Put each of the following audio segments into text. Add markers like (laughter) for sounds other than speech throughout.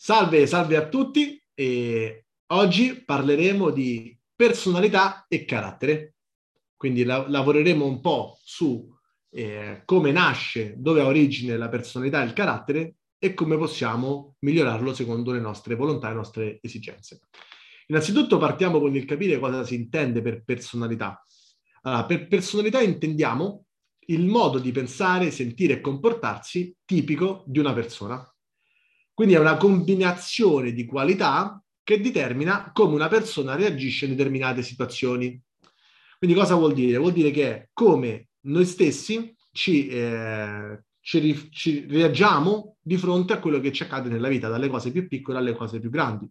Salve, salve a tutti e oggi parleremo di personalità e carattere. Quindi la- lavoreremo un po' su eh, come nasce, dove ha origine la personalità e il carattere e come possiamo migliorarlo secondo le nostre volontà e le nostre esigenze. Innanzitutto partiamo con il capire cosa si intende per personalità. Allora, per personalità intendiamo il modo di pensare, sentire e comportarsi tipico di una persona. Quindi è una combinazione di qualità che determina come una persona reagisce in determinate situazioni. Quindi cosa vuol dire? Vuol dire che come noi stessi ci, eh, ci, ci reagiamo di fronte a quello che ci accade nella vita, dalle cose più piccole alle cose più grandi.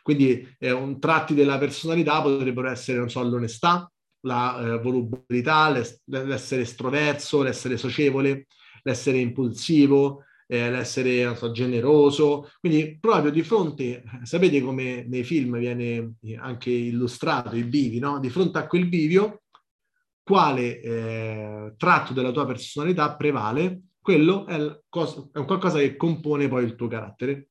Quindi eh, un tratti della personalità potrebbero essere, non so, l'onestà, la eh, volubilità, l'essere estroverso, l'essere socievole, l'essere impulsivo, eh, l'essere so, generoso. Quindi proprio di fronte, sapete come nei film viene anche illustrato i bivi, no? Di fronte a quel bivio, quale eh, tratto della tua personalità prevale, quello è, cosa, è qualcosa che compone poi il tuo carattere.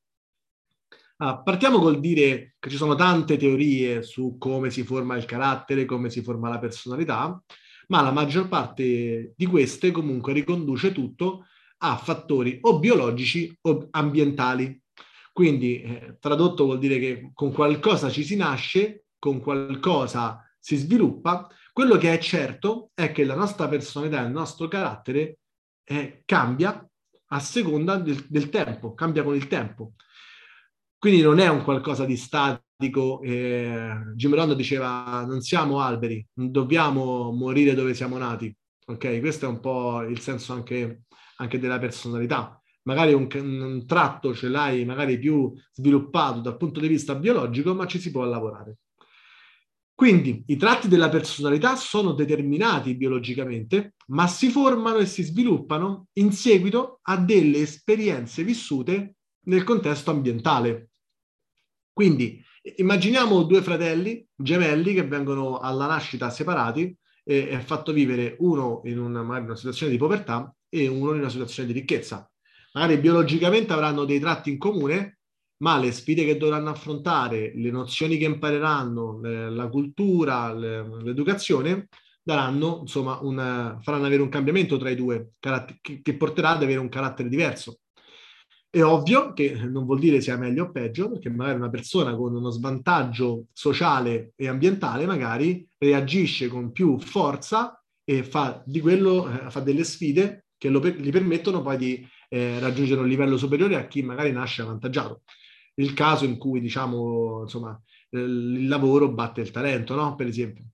Ah, partiamo col dire che ci sono tante teorie su come si forma il carattere, come si forma la personalità, ma la maggior parte di queste comunque riconduce tutto a fattori o biologici o ambientali. Quindi eh, tradotto vuol dire che con qualcosa ci si nasce, con qualcosa si sviluppa. Quello che è certo è che la nostra personalità, il nostro carattere eh, cambia a seconda del, del, tempo, cambia con il tempo. Quindi non è un qualcosa di statico. Eh, Jim Rohn diceva non siamo alberi, non dobbiamo morire dove siamo nati. Ok, questo è un po' il senso anche anche della personalità. Magari un, un tratto ce l'hai magari più sviluppato dal punto di vista biologico, ma ci si può lavorare. Quindi i tratti della personalità sono determinati biologicamente, ma si formano e si sviluppano in seguito a delle esperienze vissute nel contesto ambientale. Quindi immaginiamo due fratelli gemelli che vengono alla nascita separati e è fatto vivere uno in una, una situazione di povertà e uno in una situazione di ricchezza. Magari biologicamente avranno dei tratti in comune, ma le sfide che dovranno affrontare, le nozioni che impareranno, la cultura, l'educazione, daranno, insomma, un, faranno avere un cambiamento tra i due, che porterà ad avere un carattere diverso. È ovvio che non vuol dire sia meglio o peggio, perché magari una persona con uno svantaggio sociale e ambientale magari reagisce con più forza e fa di quello, eh, fa delle sfide che lo, gli permettono poi di eh, raggiungere un livello superiore a chi magari nasce avvantaggiato. Il caso in cui, diciamo, insomma, il lavoro batte il talento, no? Per esempio.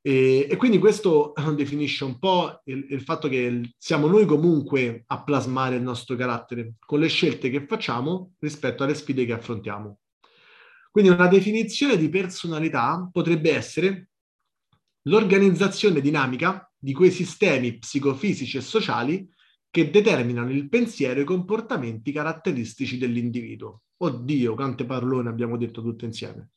E, e quindi questo (laughs) definisce un po' il, il, fatto che siamo noi comunque a plasmare il nostro carattere con le scelte che facciamo rispetto alle sfide che affrontiamo. Quindi una definizione di personalità potrebbe essere l'organizzazione dinamica di quei sistemi psicofisici e sociali che determinano il pensiero e i comportamenti caratteristici dell'individuo. Oddio, quante parolone abbiamo detto tutte insieme.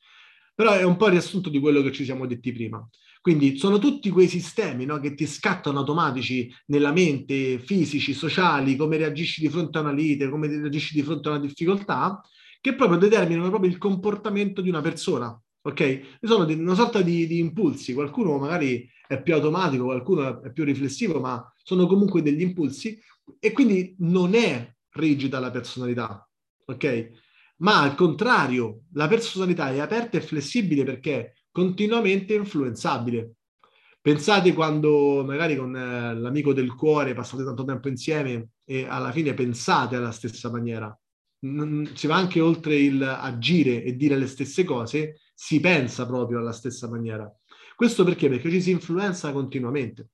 Però è un po' il riassunto di quello che ci siamo detti prima. Quindi sono tutti quei sistemi no, che ti scattano automatici nella mente, fisici, sociali, come reagisci di fronte a una lite, come reagisci di fronte a una difficoltà, che proprio determinano proprio il comportamento di una persona. Ok? Sono una sorta di, di impulsi. Qualcuno magari è più automatico, qualcuno è più riflessivo, ma sono comunque degli impulsi e quindi non è rigida la personalità, ok? Ma al contrario, la personalità è aperta e flessibile perché è continuamente influenzabile. Pensate quando magari con eh, l'amico del cuore passate tanto tempo insieme e alla fine pensate alla stessa maniera. Non, si va anche oltre il agire e dire le stesse cose, si pensa proprio alla stessa maniera. Questo perché? Perché ci si influenza continuamente.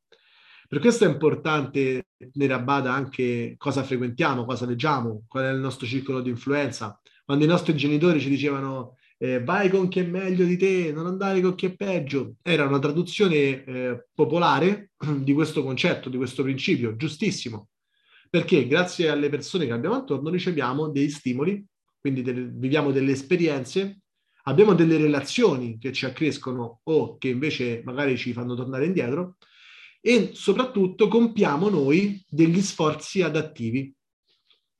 Per questo è importante tenere a bada anche cosa frequentiamo, cosa leggiamo, qual è il nostro circolo di influenza. Quando i nostri genitori ci dicevano eh, vai con chi è meglio di te, non andare con chi è peggio, era una traduzione eh, popolare di questo concetto, di questo principio, giustissimo. Perché grazie alle persone che abbiamo attorno riceviamo dei stimoli, quindi delle, viviamo delle esperienze abbiamo delle relazioni che ci accrescono o che invece magari ci fanno tornare indietro e soprattutto compiamo noi degli sforzi adattivi.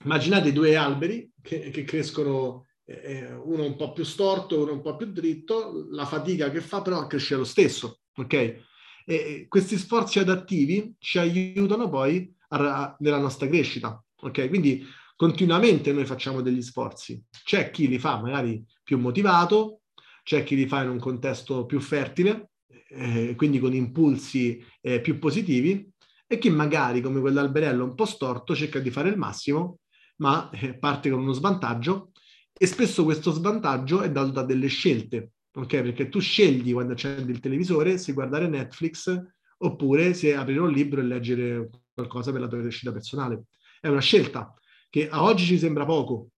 immaginate due alberi che, che crescono eh, eh, uno un po' più storto, uno un po' più dritto, la fatica che fa però cresce lo stesso, ok? E questi sforzi adattivi ci aiutano poi a, nella nostra crescita, ok? Quindi continuamente noi facciamo degli sforzi. C'è chi li fa magari più motivato, c'è chi li fa in un contesto più fertile, eh, quindi con impulsi eh, più positivi, e chi magari, come quell'alberello un po' storto, cerca di fare il massimo, ma eh, parte con uno svantaggio, e spesso questo svantaggio è dato da delle scelte, ok? Perché tu scegli quando accendi il televisore se guardare Netflix oppure se aprire un libro e leggere qualcosa per la tua crescita personale. È una scelta che a oggi ci sembra poco,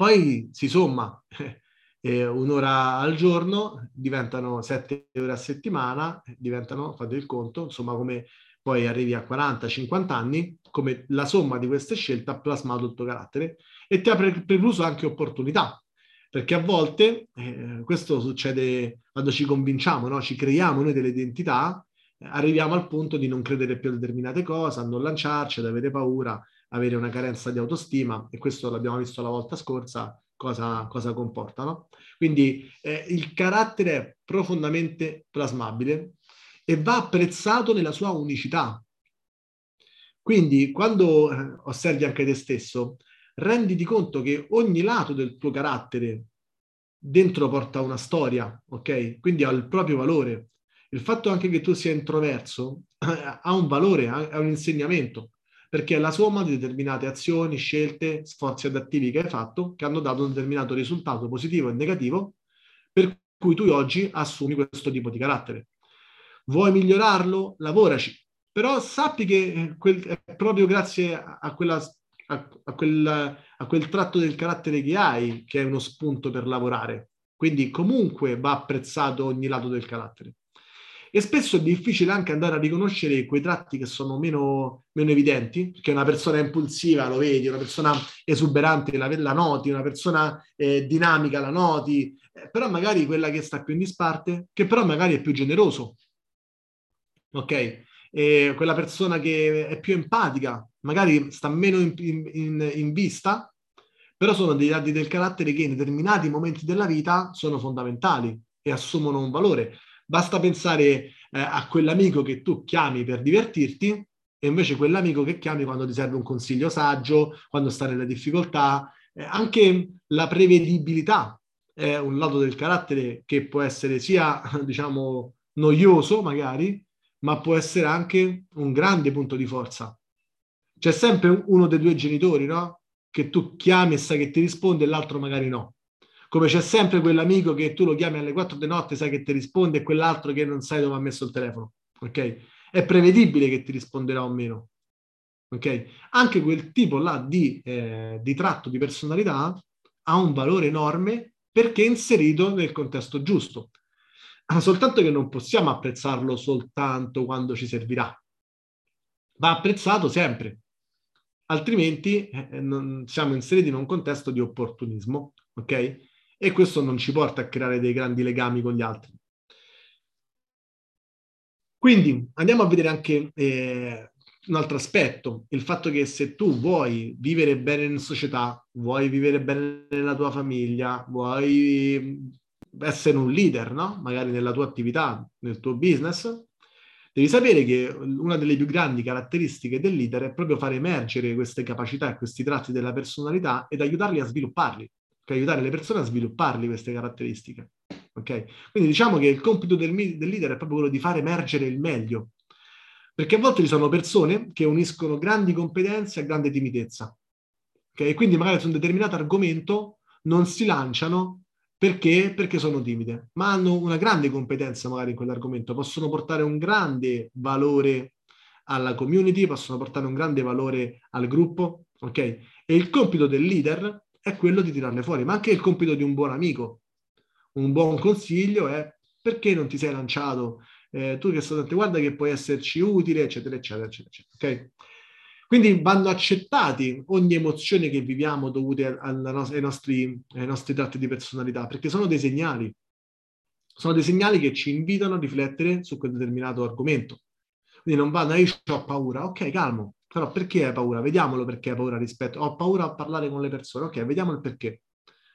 poi si somma (laughs) eh, un'ora al giorno, diventano sette ore a settimana, diventano, fate il conto, insomma come poi arrivi a 40-50 anni, come la somma di queste scelte ha plasmato il tuo carattere e ti ha precluso anche opportunità. Perché a volte, eh, questo succede quando ci convinciamo, no? ci creiamo noi delle identità, arriviamo al punto di non credere più a determinate cose, a non lanciarci, ad avere paura, avere una carenza di autostima e questo l'abbiamo visto la volta scorsa, cosa, cosa comporta. Quindi eh, il carattere è profondamente plasmabile e va apprezzato nella sua unicità. Quindi quando eh, osservi anche te stesso, renditi conto che ogni lato del tuo carattere dentro porta una storia, ok? Quindi ha il proprio valore. Il fatto anche che tu sia introverso (clears throat) ha un valore, ha un insegnamento, perché è la somma di determinate azioni, scelte, sforzi adattivi che hai fatto che hanno dato un determinato risultato positivo e negativo, per cui tu oggi assumi questo tipo di carattere. Vuoi migliorarlo? Lavoraci. Però sappi che è proprio grazie a, quella, a, a, quel, a quel tratto del carattere che hai che è uno spunto per lavorare. Quindi comunque va apprezzato ogni lato del carattere. E spesso è difficile anche andare a riconoscere quei tratti che sono meno, meno evidenti, perché una persona impulsiva lo vedi, una persona esuberante la, la noti, una persona eh, dinamica la noti, eh, però magari quella che sta più in disparte, che però magari è più generoso, ok? E quella persona che è più empatica, magari sta meno in, in, in vista, però sono dei dati del carattere che in determinati momenti della vita sono fondamentali e assumono un valore. Basta pensare eh, a quell'amico che tu chiami per divertirti e invece quell'amico che chiami quando ti serve un consiglio saggio, quando sta nelle difficoltà. Eh, anche la prevedibilità è un lato del carattere che può essere sia, (laughs) diciamo, noioso magari, ma può essere anche un grande punto di forza. C'è sempre uno dei due genitori, no? Che tu chiami e sai che ti risponde e l'altro magari no come c'è sempre quell'amico che tu lo chiami alle 4 di notte, sai che ti risponde, e quell'altro che non sai dove ha messo il telefono. Ok? È prevedibile che ti risponderà o meno. Ok? Anche quel tipo là di, eh, di tratto di personalità ha un valore enorme perché è inserito nel contesto giusto. Soltanto che non possiamo apprezzarlo soltanto quando ci servirà. Va apprezzato sempre, altrimenti eh, non, siamo inseriti in un contesto di opportunismo, ok? E questo non ci porta a creare dei grandi legami con gli altri. Quindi andiamo a vedere anche eh, un altro aspetto, il fatto che se tu vuoi vivere bene in società, vuoi vivere bene nella tua famiglia, vuoi essere un leader, no? magari nella tua attività, nel tuo business, devi sapere che una delle più grandi caratteristiche del leader è proprio far emergere queste capacità e questi tratti della personalità ed aiutarli a svilupparli per aiutare le persone a svilupparli queste caratteristiche. Okay? Quindi diciamo che il compito del, del leader è proprio quello di far emergere il meglio, perché a volte ci sono persone che uniscono grandi competenze a grande timidezza. Okay? quindi magari su un determinato argomento non si lanciano perché? Perché sono timide, ma hanno una grande competenza magari in quell'argomento, possono portare un grande valore alla community, possono portare un grande valore al gruppo, ok? E il compito del leader è quello di tirarle fuori, ma anche il compito di un buon amico. Un buon consiglio è perché non ti sei lanciato? Eh, tu che studente, guarda che puoi esserci utile, eccetera, eccetera, eccetera. Okay? Quindi vanno accettati ogni emozione che viviamo dovute no- ai, nostri, ai nostri tratti di personalità, perché sono dei segnali. Sono dei segnali che ci invitano a riflettere su quel determinato argomento. Quindi non vanno, io ho paura, ok, calmo, Però perché hai paura? Vediamolo perché hai paura rispetto. Ho paura a parlare con le persone. Ok, vediamo il perché.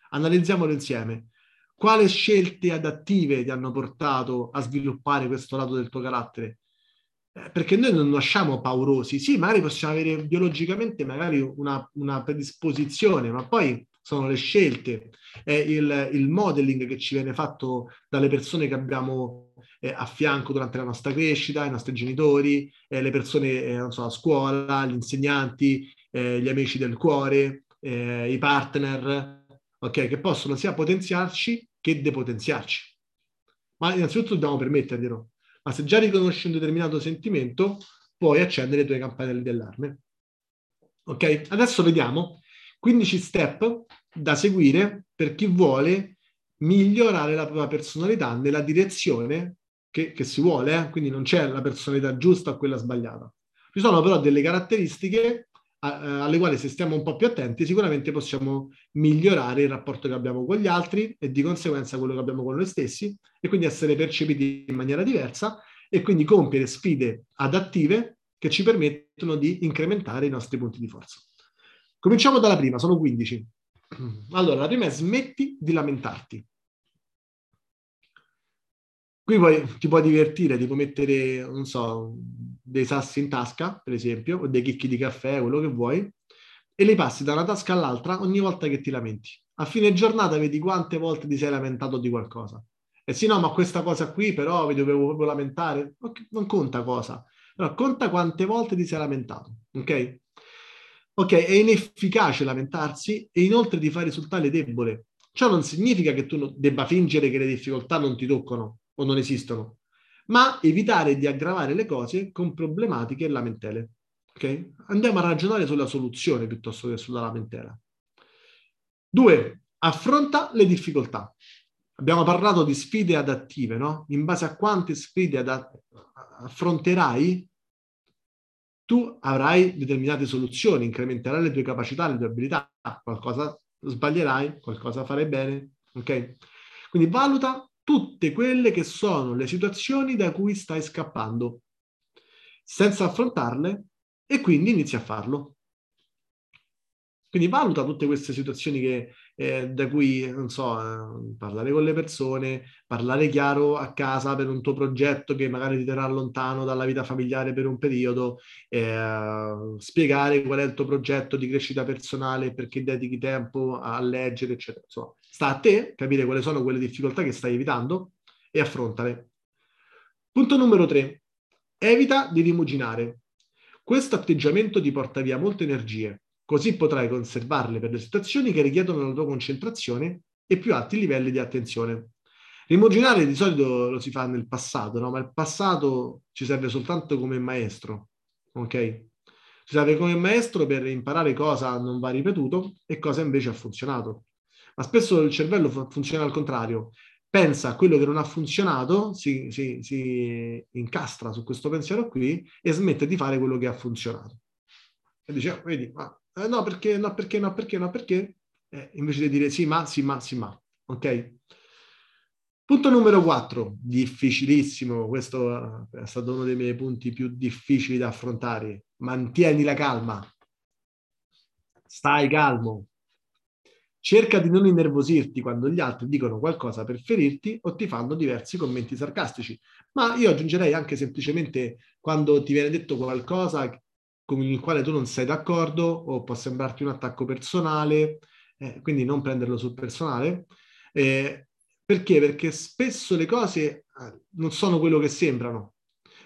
Analizziamolo insieme. Quali scelte adattive ti hanno portato a sviluppare questo lato del tuo carattere? Eh, perché noi non nasciamo paurosi. Sì, magari possiamo avere biologicamente magari una, una predisposizione, ma poi sono le scelte, è il, il, modeling che ci viene fatto dalle persone che abbiamo eh, a fianco durante la nostra crescita, i nostri genitori, eh, le persone eh, so, a scuola, gli insegnanti, eh, gli amici del cuore, eh, i partner, ok, che possono sia potenziarci che depotenziarci. Ma innanzitutto dobbiamo permetterglielo. Ma se già riconosci un determinato sentimento, puoi accendere le tue campanelle d'allarme. Ok? Adesso vediamo 15 step da seguire per chi vuole migliorare la propria personalità nella direzione che, che si vuole, eh? quindi non c'è la personalità giusta o quella sbagliata. Ci sono però delle caratteristiche a, alle quali se stiamo un po' più attenti sicuramente possiamo migliorare il rapporto che abbiamo con gli altri e di conseguenza quello che abbiamo con noi stessi e quindi essere percepiti in maniera diversa e quindi compiere sfide adattive che ci permettono di incrementare i nostri punti di forza. Cominciamo dalla prima, sono 15. (clears throat) Allora, la prima è smetti di lamentarti. Qui poi ti puoi divertire, ti puoi mettere, non so, dei sassi in tasca, per esempio, o dei chicchi di caffè, quello che vuoi, e li passi da una tasca all'altra ogni volta che ti lamenti. A fine giornata vedi quante volte ti sei lamentato di qualcosa. E sì, no, ma questa cosa qui però vi dovevo proprio lamentare. Non conta cosa, però conta quante volte ti sei lamentato, ok? Ok, è inefficace lamentarsi e inoltre ti fa risultare debole. Ciò non significa che tu debba fingere che le difficoltà non ti toccano o non esistono, ma evitare di aggravare le cose con problematiche e lamentele. Ok? Andiamo a ragionare sulla soluzione piuttosto che sulla lamentela. Due, affronta le difficoltà. Abbiamo parlato di sfide adattive, no? In base a quante sfide adat- affronterai, tu avrai determinate soluzioni, incrementerai le tue capacità, le tue abilità, qualcosa sbaglierai, qualcosa farai bene, ok? Quindi valuta tutte quelle che sono le situazioni da cui stai scappando, senza affrontarle e quindi inizi a farlo. Quindi valuta tutte queste situazioni che, eh, da cui, non so, eh, parlare con le persone, parlare chiaro a casa per un tuo progetto che magari ti terrà lontano dalla vita familiare per un periodo, eh, spiegare qual è il tuo progetto di crescita personale perché dedichi tempo a leggere, eccetera. Insomma, sta a te capire quali sono quelle difficoltà che stai evitando e affrontale. Punto numero tre. Evita di rimuginare. Questo atteggiamento ti porta via molte energie Così potrai conservarle per le situazioni che richiedono la tua concentrazione e più alti livelli di attenzione. Rimuginare di solito lo si fa nel passato, no? ma il passato ci serve soltanto come maestro, ok? Ci serve come maestro per imparare cosa non va ripetuto e cosa invece ha funzionato. Ma spesso il cervello funziona al contrario, pensa a quello che non ha funzionato, si, si, si incastra su questo pensiero qui e smette di fare quello che ha funzionato. E dice, oh, vedi, ma eh, no perché, no perché, no perché, no perché, eh, invece di dire sì ma, sì ma, sì ma, ok? Punto numero 4, difficilissimo, questo è stato uno dei miei punti più difficili da affrontare, mantieni la calma, stai calmo, cerca di non innervosirti quando gli altri dicono qualcosa per ferirti o ti fanno diversi commenti sarcastici, ma io aggiungerei anche semplicemente quando ti viene detto qualcosa con il quale tu non sei d'accordo o può sembrarti un attacco personale, eh, quindi non prenderlo sul personale. Eh, perché? Perché spesso le cose eh, non sono quello che sembrano.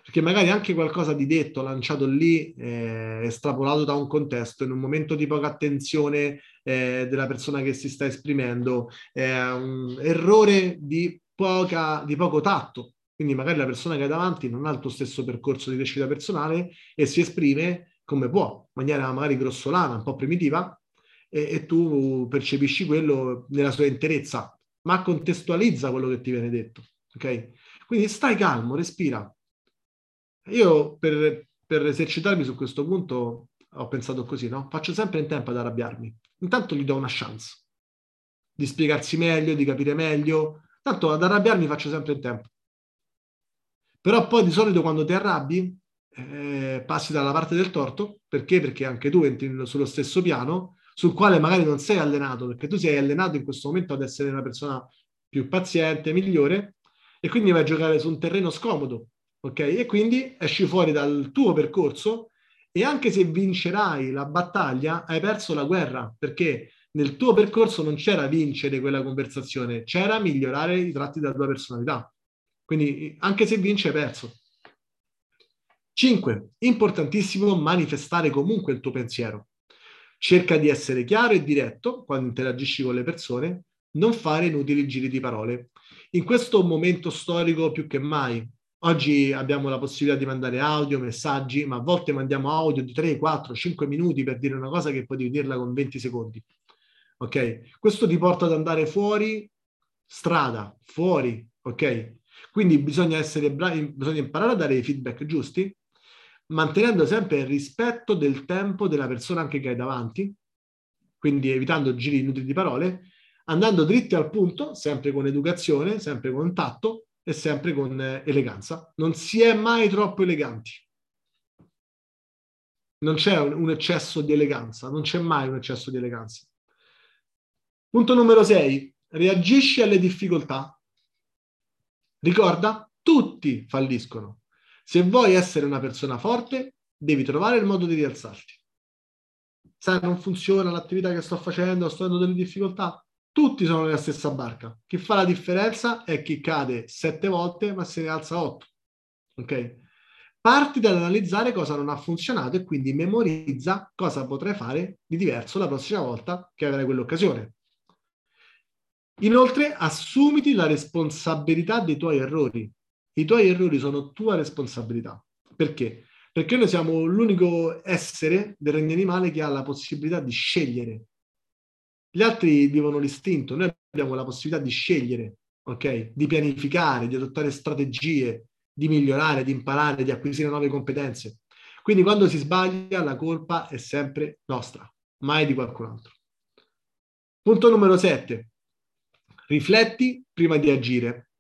Perché magari anche qualcosa di detto, lanciato lì, eh, estrapolato da un contesto, in un momento di poca attenzione eh, della persona che si sta esprimendo, è un errore di, poca, di poco tatto, quindi magari la persona che hai davanti non ha il tuo stesso percorso di crescita personale e si esprime come può, in maniera magari grossolana, un po' primitiva, e, e tu percepisci quello nella sua interezza, ma contestualizza quello che ti viene detto. Ok? Quindi stai calmo, respira. Io per, per esercitarmi su questo punto ho pensato così, no? Faccio sempre in tempo ad arrabbiarmi. Intanto gli do una chance di spiegarsi meglio, di capire meglio. Tanto ad arrabbiarmi faccio sempre in tempo. Però poi di solito quando ti arrabbi, eh, passi dalla parte del torto. Perché? Perché anche tu entri sullo stesso piano, sul quale magari non sei allenato, perché tu sei allenato in questo momento ad essere una persona più paziente, migliore, e quindi vai a giocare su un terreno scomodo, ok? E quindi esci fuori dal tuo percorso e anche se vincerai la battaglia, hai perso la guerra, perché nel tuo percorso non c'era vincere quella conversazione, c'era migliorare i tratti della tua personalità. Quindi anche se vince hai perso. 5. Importantissimo manifestare comunque il tuo pensiero. Cerca di essere chiaro e diretto quando interagisci con le persone, non fare inutili giri di parole. In questo momento storico più che mai, oggi abbiamo la possibilità di mandare audio, messaggi, ma a volte mandiamo audio di 3, 4, 5 minuti per dire una cosa che potevi dirla con 20 secondi. Ok? Questo ti porta ad andare fuori strada, fuori, ok? Quindi bisogna essere bravi, bisogna imparare a dare i feedback giusti, mantenendo sempre il rispetto del tempo della persona anche che hai davanti, quindi evitando giri inutili di parole, andando dritti al punto, sempre con educazione, sempre con tatto e sempre con eh, eleganza. Non si è mai troppo eleganti. Non c'è un, eccesso di eleganza, non c'è mai un eccesso di eleganza. Punto numero 6. Reagisci alle difficoltà. Ricorda, tutti falliscono. Se vuoi essere una persona forte, devi trovare il modo di rialzarti. Sai, non funziona l'attività che sto facendo, sto avendo delle difficoltà. Tutti sono nella stessa barca. Chi fa la differenza è chi cade sette volte ma se ne alza otto. Ok? Parti dall'analizzare cosa non ha funzionato e quindi memorizza cosa potrai fare di diverso la prossima volta che avrai quell'occasione. Inoltre, assumiti la responsabilità dei tuoi errori. I tuoi errori sono tua responsabilità. Perché? Perché noi siamo l'unico essere del regno animale che ha la possibilità di scegliere. Gli altri vivono l'istinto, noi abbiamo la possibilità di scegliere, ok? Di pianificare, di adottare strategie, di migliorare, di imparare, di acquisire nuove competenze. Quindi quando si sbaglia la colpa è sempre nostra, mai di qualcun altro. Punto numero 7. Rifletti prima di agire.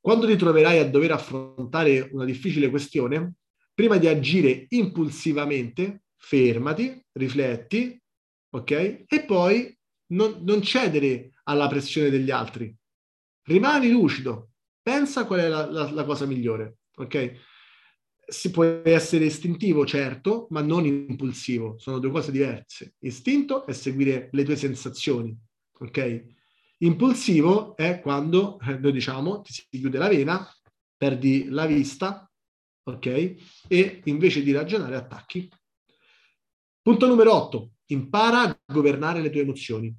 Quando ti troverai a dover affrontare una difficile questione, prima di agire impulsivamente, fermati, rifletti, ok? E poi non, non cedere alla pressione degli altri. Rimani lucido, pensa qual è la, la, la cosa migliore, ok? Si può essere istintivo, certo, ma non impulsivo, sono due cose diverse. Istinto è seguire le tue sensazioni, ok? Impulsivo è quando, eh, noi diciamo, ti si chiude la vena, perdi la vista, ok? E invece di ragionare attacchi. Punto numero 8. Impara a governare le tue emozioni.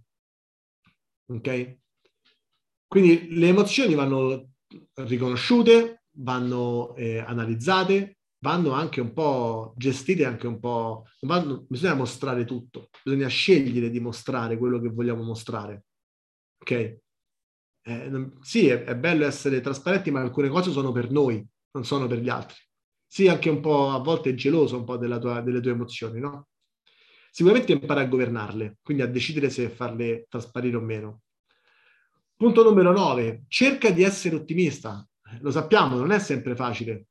Ok? Quindi le emozioni vanno riconosciute, vanno eh, analizzate, vanno anche un po' gestite, anche un po'... Vanno, bisogna mostrare tutto, bisogna scegliere di mostrare quello che vogliamo mostrare ok? Eh, sì, è, è, bello essere trasparenti, ma alcune cose sono per noi, non sono per gli altri. Sì, anche un po' a volte geloso un po' tua, delle tue emozioni, no? Sicuramente impara a governarle, quindi a decidere se farle trasparire o meno. Punto numero 9, cerca di essere ottimista. Lo sappiamo, non è sempre facile,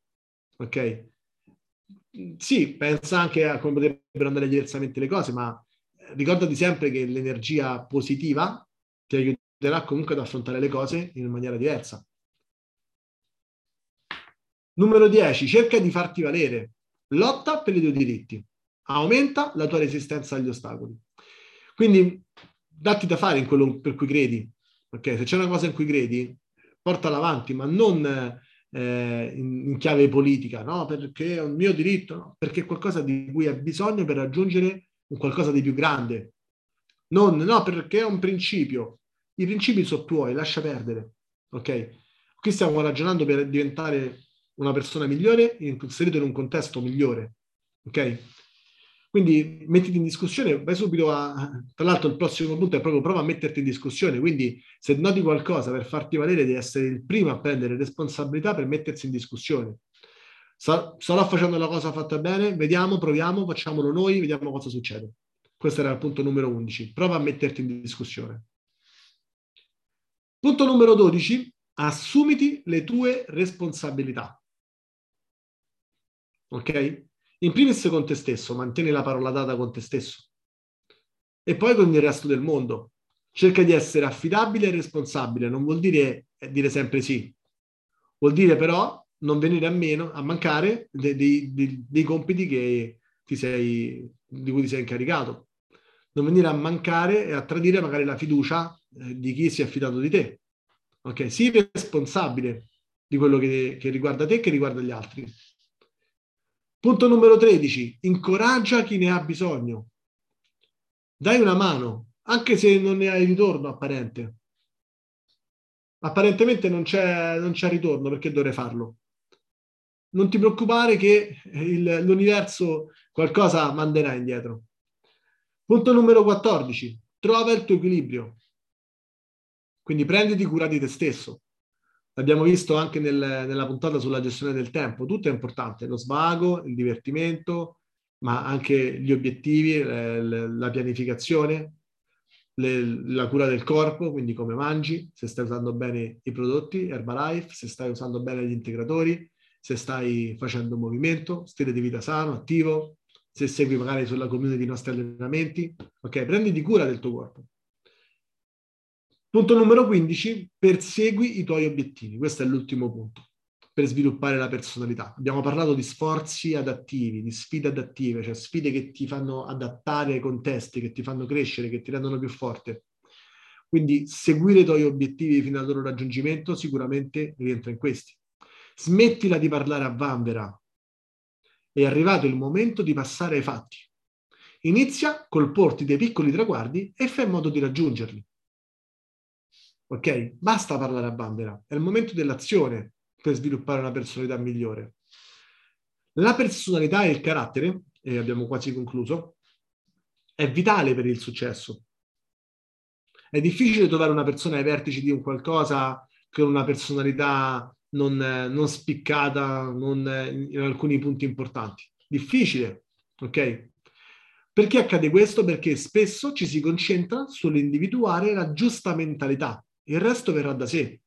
ok? Sì, pensa anche a come potrebbero andare diversamente le cose, ma ricordati sempre che l'energia positiva ti aiuterà comunque ad affrontare le cose in maniera diversa. Numero 10, cerca di farti valere. Lotta per i tuoi diritti. Aumenta la tua resistenza agli ostacoli. Quindi datti da fare in quello per cui credi. Okay? Se c'è una cosa in cui credi, portala avanti, ma non eh, in, in, chiave politica, no? Perché è un mio diritto, no? Perché è qualcosa di cui hai bisogno per raggiungere un qualcosa di più grande, non, no, perché è un principio. I principi sono tuoi, lascia perdere. Ok? Qui stiamo ragionando per diventare una persona migliore inserito in un contesto migliore. Ok? Quindi mettiti in discussione, vai subito a... Tra l'altro il prossimo punto è proprio prova a metterti in discussione, quindi se noti qualcosa per farti valere devi essere il primo a prendere responsabilità per mettersi in discussione. Sarò facendo la cosa fatta bene? Vediamo, proviamo, facciamolo noi, vediamo cosa succede. Questo era il punto numero 11. Prova a metterti in discussione. Punto numero 12. Assumiti le tue responsabilità. ok? In primis con te stesso, mantieni la parola data con te stesso. E poi con il resto del mondo. Cerca di essere affidabile e responsabile, non vuol dire eh, dire sempre sì. Vuol dire però non venire a meno, a mancare dei, dei, dei compiti che ti sei, di cui ti sei incaricato. Non venire a mancare e a tradire magari la fiducia eh, di chi si è affidato di te. Ok? Sii responsabile di quello che, che riguarda te e che riguarda gli altri. Punto numero 13. Incoraggia chi ne ha bisogno. Dai una mano, anche se non ne hai ritorno apparente. Apparentemente non c'è, non c'è ritorno, perché dovrei farlo? Non ti preoccupare che il, l'universo qualcosa manderà indietro. Punto numero 14. Trova il tuo equilibrio. Quindi prenditi cura di te stesso. L'abbiamo visto anche nel, nella puntata sulla gestione del tempo. Tutto è importante, lo svago, il divertimento, ma anche gli obiettivi, eh, la pianificazione, le, la cura del corpo, quindi come mangi, se stai usando bene i prodotti Herbalife, se stai usando bene gli integratori, se stai facendo movimento, stile di vita sano, attivo, se segui magari sulla community i nostri allenamenti. Ok, prenditi cura del tuo corpo. Punto numero 15, persegui i tuoi obiettivi. Questo è l'ultimo punto per sviluppare la personalità. Abbiamo parlato di sforzi adattivi, di sfide adattive, cioè sfide che ti fanno adattare ai contesti, che ti fanno crescere, che ti rendono più forte. Quindi seguire i tuoi obiettivi fino al loro raggiungimento sicuramente rientra in questi. Smettila di parlare a vanvera. È arrivato il momento di passare ai fatti. Inizia col porti dei piccoli traguardi e fai in modo di raggiungerli. Ok? Basta parlare a vanvera, è il momento dell'azione, per sviluppare una personalità migliore. La personalità e il carattere, e abbiamo quasi concluso, è vitale per il successo. È difficile trovare una persona ai vertici di un qualcosa con una personalità non, non spiccata non, in alcuni punti importanti. Difficile, ok? Perché accade questo? Perché spesso ci si concentra sull'individuare la giusta mentalità, il resto verrà da sé.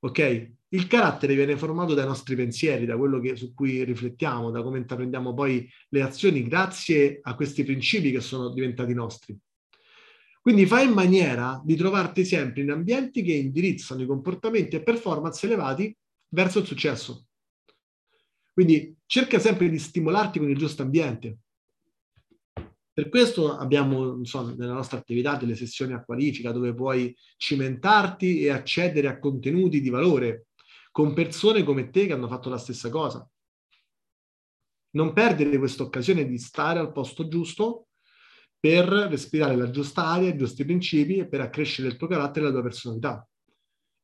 Ok? Il carattere viene formato dai nostri pensieri, da quello che, su cui riflettiamo, da come intraprendiamo poi le azioni grazie a questi principi che sono diventati nostri. Quindi fai in maniera di trovarti sempre in ambienti che indirizzano i comportamenti e performance elevati verso il successo. Quindi cerca sempre di stimolarti con il giusto ambiente. Per questo abbiamo so, nella nostra attività delle sessioni a qualifica dove puoi cimentarti e accedere a contenuti di valore con persone come te che hanno fatto la stessa cosa. Non perdere questa occasione di stare al posto giusto per respirare la giusta aria, i giusti principi e per accrescere il tuo carattere e la tua personalità.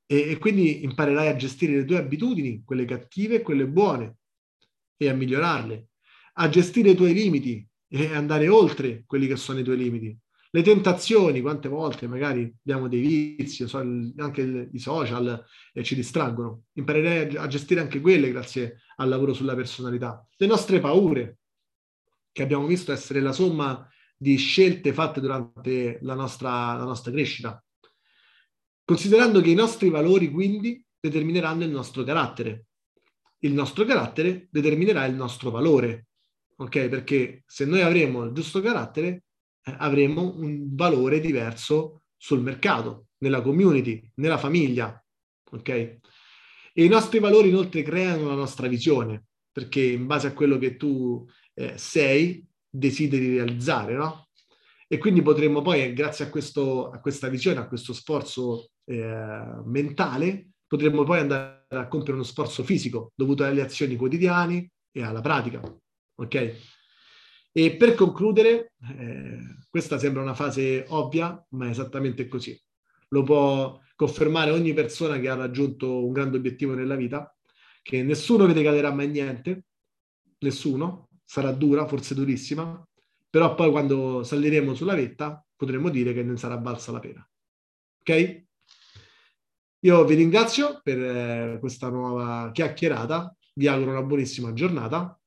E, e quindi imparerai a gestire le tue abitudini, quelle cattive e quelle buone, e a migliorarle, a gestire i tuoi limiti e andare oltre quelli che sono i tuoi limiti, le tentazioni, quante volte magari abbiamo dei vizi, anche i social eh, ci distraggono. Imparerei a gestire anche quelle grazie al lavoro sulla personalità. Le nostre paure, che abbiamo visto essere la somma di scelte fatte durante la nostra, la nostra crescita. Considerando che i nostri valori quindi determineranno il nostro carattere. Il nostro carattere determinerà il nostro valore. Ok? Perché se noi avremo il giusto carattere, eh, avremo un valore diverso sul mercato, nella community, nella famiglia. Ok? E i nostri valori inoltre creano la nostra visione, perché in base a quello che tu eh, sei, desideri realizzare, no? E quindi potremmo poi, grazie a, questo, a questa visione, a questo sforzo eh, mentale, potremmo poi andare a compiere uno sforzo fisico dovuto alle azioni quotidiane e alla pratica. Ok? E per concludere, eh, questa sembra una fase ovvia, ma è esattamente così. Lo può confermare ogni persona che ha raggiunto un grande obiettivo nella vita, che nessuno vede caderà mai niente, nessuno, sarà dura, forse durissima, però poi quando saliremo sulla vetta potremo dire che ne sarà valsa la pena. Ok? Io vi ringrazio per eh, questa nuova chiacchierata, vi auguro una buonissima giornata